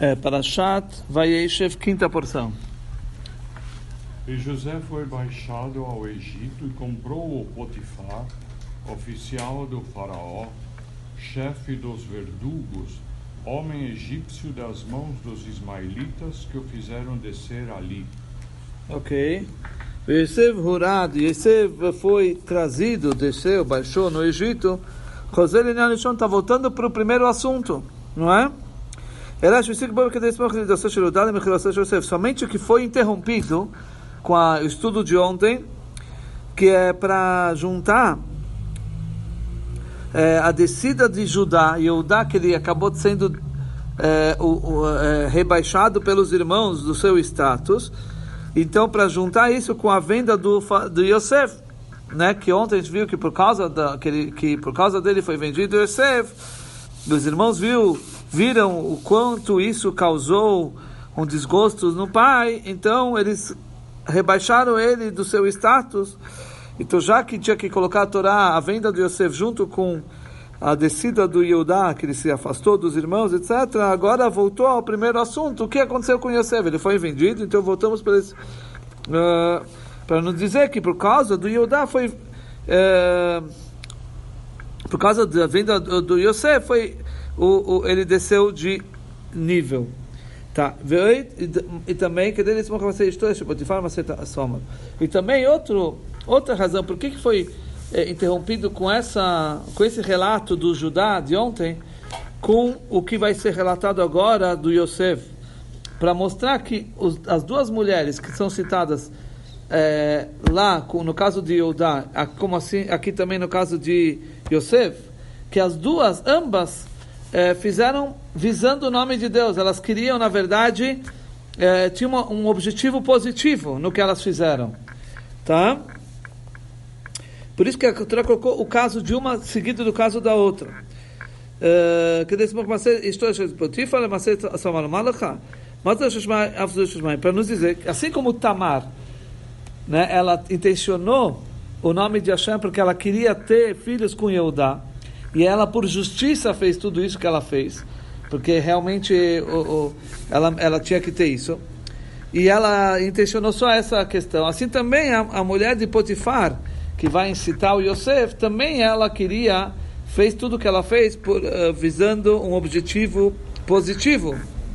É, Parashat Vayeshev, quinta porção. E José foi baixado ao Egito e comprou o Potifar, oficial do faraó, chefe dos verdugos, homem egípcio das mãos dos ismaelitas que o fizeram descer ali. Ok. Yosef Hurad, Yosef foi trazido, desceu, baixou no Egito. José Linalishon está voltando para o primeiro assunto, não é? Somente o que foi interrompido com a, o estudo de ontem, que é para juntar é, a descida de Judá, e Judá que ele acabou sendo é, o, o, é, rebaixado pelos irmãos do seu status. Então, para juntar isso com a venda do, do Yosef, né, que ontem a gente viu que por causa da, que, ele, que por causa dele foi vendido Yosef, os irmãos viu, viram o quanto isso causou um desgosto no pai, então eles rebaixaram ele do seu status. Então, já que tinha que colocar a Torá, a venda de Yosef junto com a descida do Yehudá, que ele se afastou dos irmãos, etc., agora voltou ao primeiro assunto. O que aconteceu com Yosef? Ele foi vendido, então voltamos para esse. Uh, para nos dizer que por causa do Yehudá foi. Uh, por causa da venda do, do Yosef, foi, o, o, ele desceu de nível. Tá. E também, que deles E também outro, outra razão, por que, que foi é, interrompido com, essa, com esse relato do Judá de ontem, com o que vai ser relatado agora do Yosef, para mostrar que os, as duas mulheres que são citadas é, lá, no caso de Judá, como assim, aqui também no caso de Yosef, que as duas, ambas, é, fizeram visando o nome de Deus. Elas queriam, na verdade, é, tinha um objetivo positivo no que elas fizeram, tá? Por isso que a Torá colocou o caso de uma seguido do caso da outra. É, Para nos dizer, assim como Tamar, né, ela intencionou o nome de Hashem porque ela queria ter filhos com Yehudá, e ela, por justiça, fez tudo isso que ela fez, porque realmente o, o, ela, ela tinha que ter isso. E ela intencionou só essa questão. Assim também a, a mulher de Potifar, que vai incitar o Yosef, também ela queria, fez tudo o que ela fez por, uh, visando um objetivo positivo.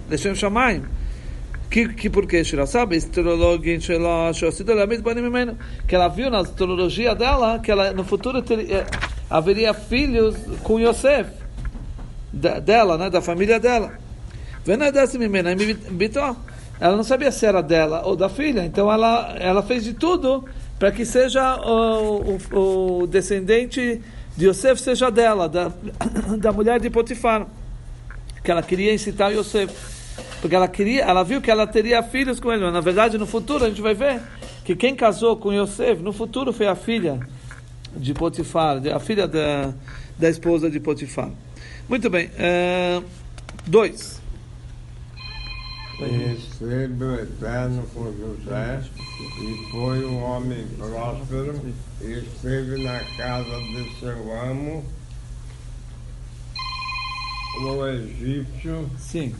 Deixa eu chamar. Que, que por quê? Sabe? Que ela viu na astrologia dela que ela no futuro teria, haveria filhos com Yosef, dela, né, da família dela. Ela não sabia se era dela ou da filha, então ela, ela fez de tudo para que seja o, o, o, descendente de Yosef seja dela, da, da mulher de Potifar, que ela queria incitar Yosef, porque ela queria, ela viu que ela teria filhos com ele. Mas, na verdade, no futuro a gente vai ver que quem casou com Yosef no futuro foi a filha de Potifar, a filha da, da esposa de Potifar. Muito bem. Uh, dois. Conheceu o Eterno com José e foi um homem próspero e esteve na casa de seu amo, no egípcio. Sim.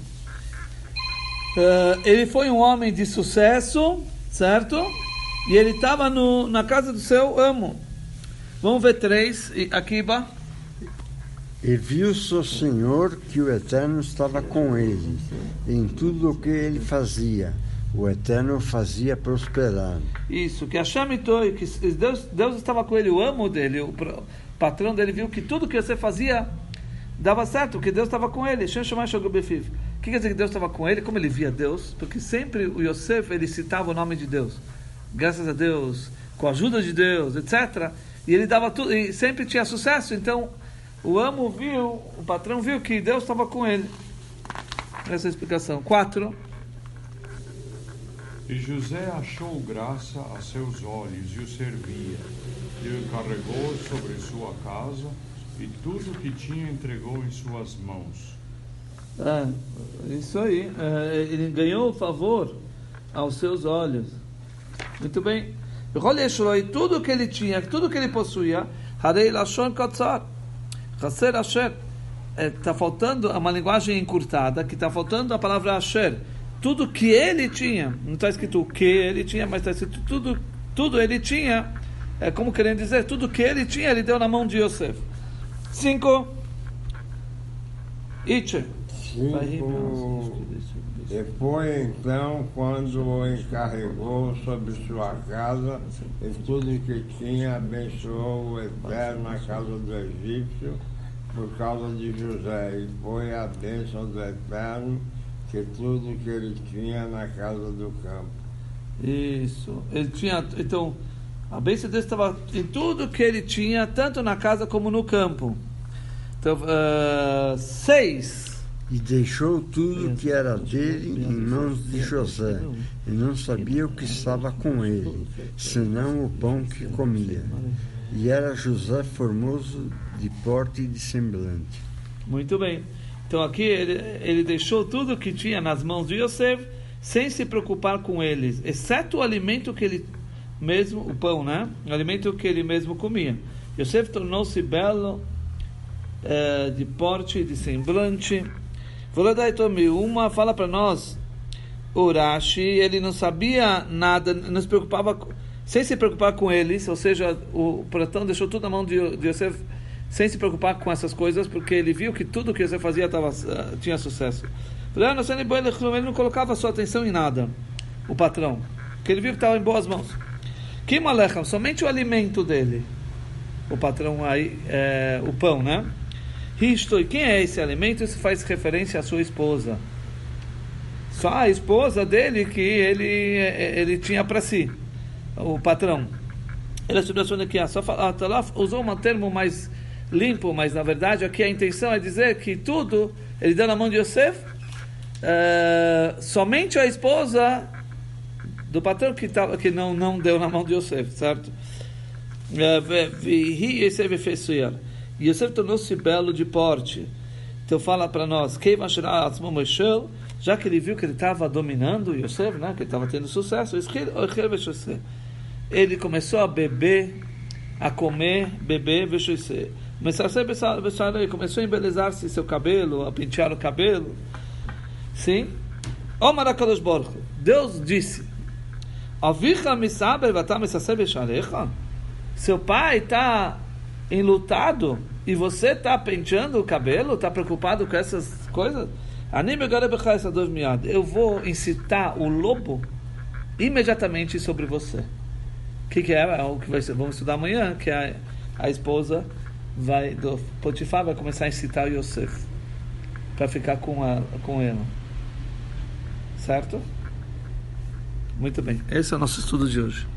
Uh, ele foi um homem de sucesso, certo? E ele estava na casa do seu amo. Vamos ver três. Akiba. E viu seu senhor que o Eterno estava com ele em tudo o que ele fazia. O Eterno fazia prosperar. Isso, que Hashem que Deus, Deus estava com ele, o amo dele, o patrão dele, viu que tudo que você fazia dava certo, que Deus estava com ele. O que quer dizer que Deus estava com ele? Como ele via Deus? Porque sempre o Yosef ele citava o nome de Deus. Graças a Deus, com a ajuda de Deus, etc. E ele dava tudo, e sempre tinha sucesso. Então, o amo viu, o patrão viu que Deus estava com ele. Essa é a explicação. Quatro. E José achou graça a seus olhos e o servia. E o carregou sobre sua casa e tudo que tinha entregou em suas mãos. É, isso aí. É, ele ganhou o favor aos seus olhos. Muito bem. E tudo que ele tinha, tudo que ele possuía, Harei Lashon Katzar, Chaser Asher, está faltando uma linguagem encurtada, que está faltando a palavra Asher. Tudo que ele tinha, não está escrito o que ele tinha, mas está escrito tudo, tudo ele tinha, é como querendo dizer, tudo que ele tinha, ele deu na mão de Yosef. Cinco. Itche. Cinco. E foi então quando o encarregou sobre sua casa e tudo que tinha, abençoou o Eterno na casa do egípcio por causa de José. E foi a bênção do Eterno que tudo que ele tinha na casa do campo. Isso. Ele tinha. Então, a bênção dele estava em tudo que ele tinha, tanto na casa como no campo. Então, uh, seis. E deixou tudo que era dele em mãos de José, e não sabia o que estava com ele, senão o pão que comia. E era José formoso de porte e de semblante. Muito bem. Então aqui ele, ele deixou tudo que tinha nas mãos de Yosef, sem se preocupar com eles, exceto o alimento que ele mesmo, o pão, né? O alimento que ele mesmo comia. Yosef tornou-se belo, eh, de porte, de semblante. Voladaitomi, uma fala para nós, Urashi, ele não sabia nada, não se preocupava, sem se preocupar com eles, ou seja, o Platão deixou tudo na mão de, de Yosef, sem se preocupar com essas coisas, porque ele viu que tudo que Yosef fazia tava, uh, tinha sucesso. Ele não colocava sua atenção em nada, o patrão, porque ele viu que estava em boas mãos. Que malecham, somente o alimento dele, o patrão aí, é, o pão, né? Ristoi, quem é esse alimento? Isso faz referência à sua esposa. Só a esposa dele que ele, ele tinha para si, o patrão. Ele é aqui, só fala, usou um termo mais limpo, mas na verdade aqui a intenção é dizer que tudo ele deu na mão de Yosef, uh, somente a esposa do patrão que, tava, que não, não deu na mão de Yosef, certo? E Yosef tornou-se belo de porte. Então fala para nós, já que ele viu que ele estava dominando Yosef, né, que ele estava tendo sucesso, ele começou a beber, a comer, beber, ele começou a embelezar-se seu cabelo, a pentear o cabelo. Sim? Deus disse: Seu pai está enlutado e você está penteando o cabelo, está preocupado com essas coisas? Eu vou incitar o lobo imediatamente sobre você. O que, que, é? é o que ser, vamos estudar amanhã, que a, a esposa vai, do Potifar vai começar a incitar o Yosef para ficar com, a, com ele. Certo? Muito bem. Esse é o nosso estudo de hoje.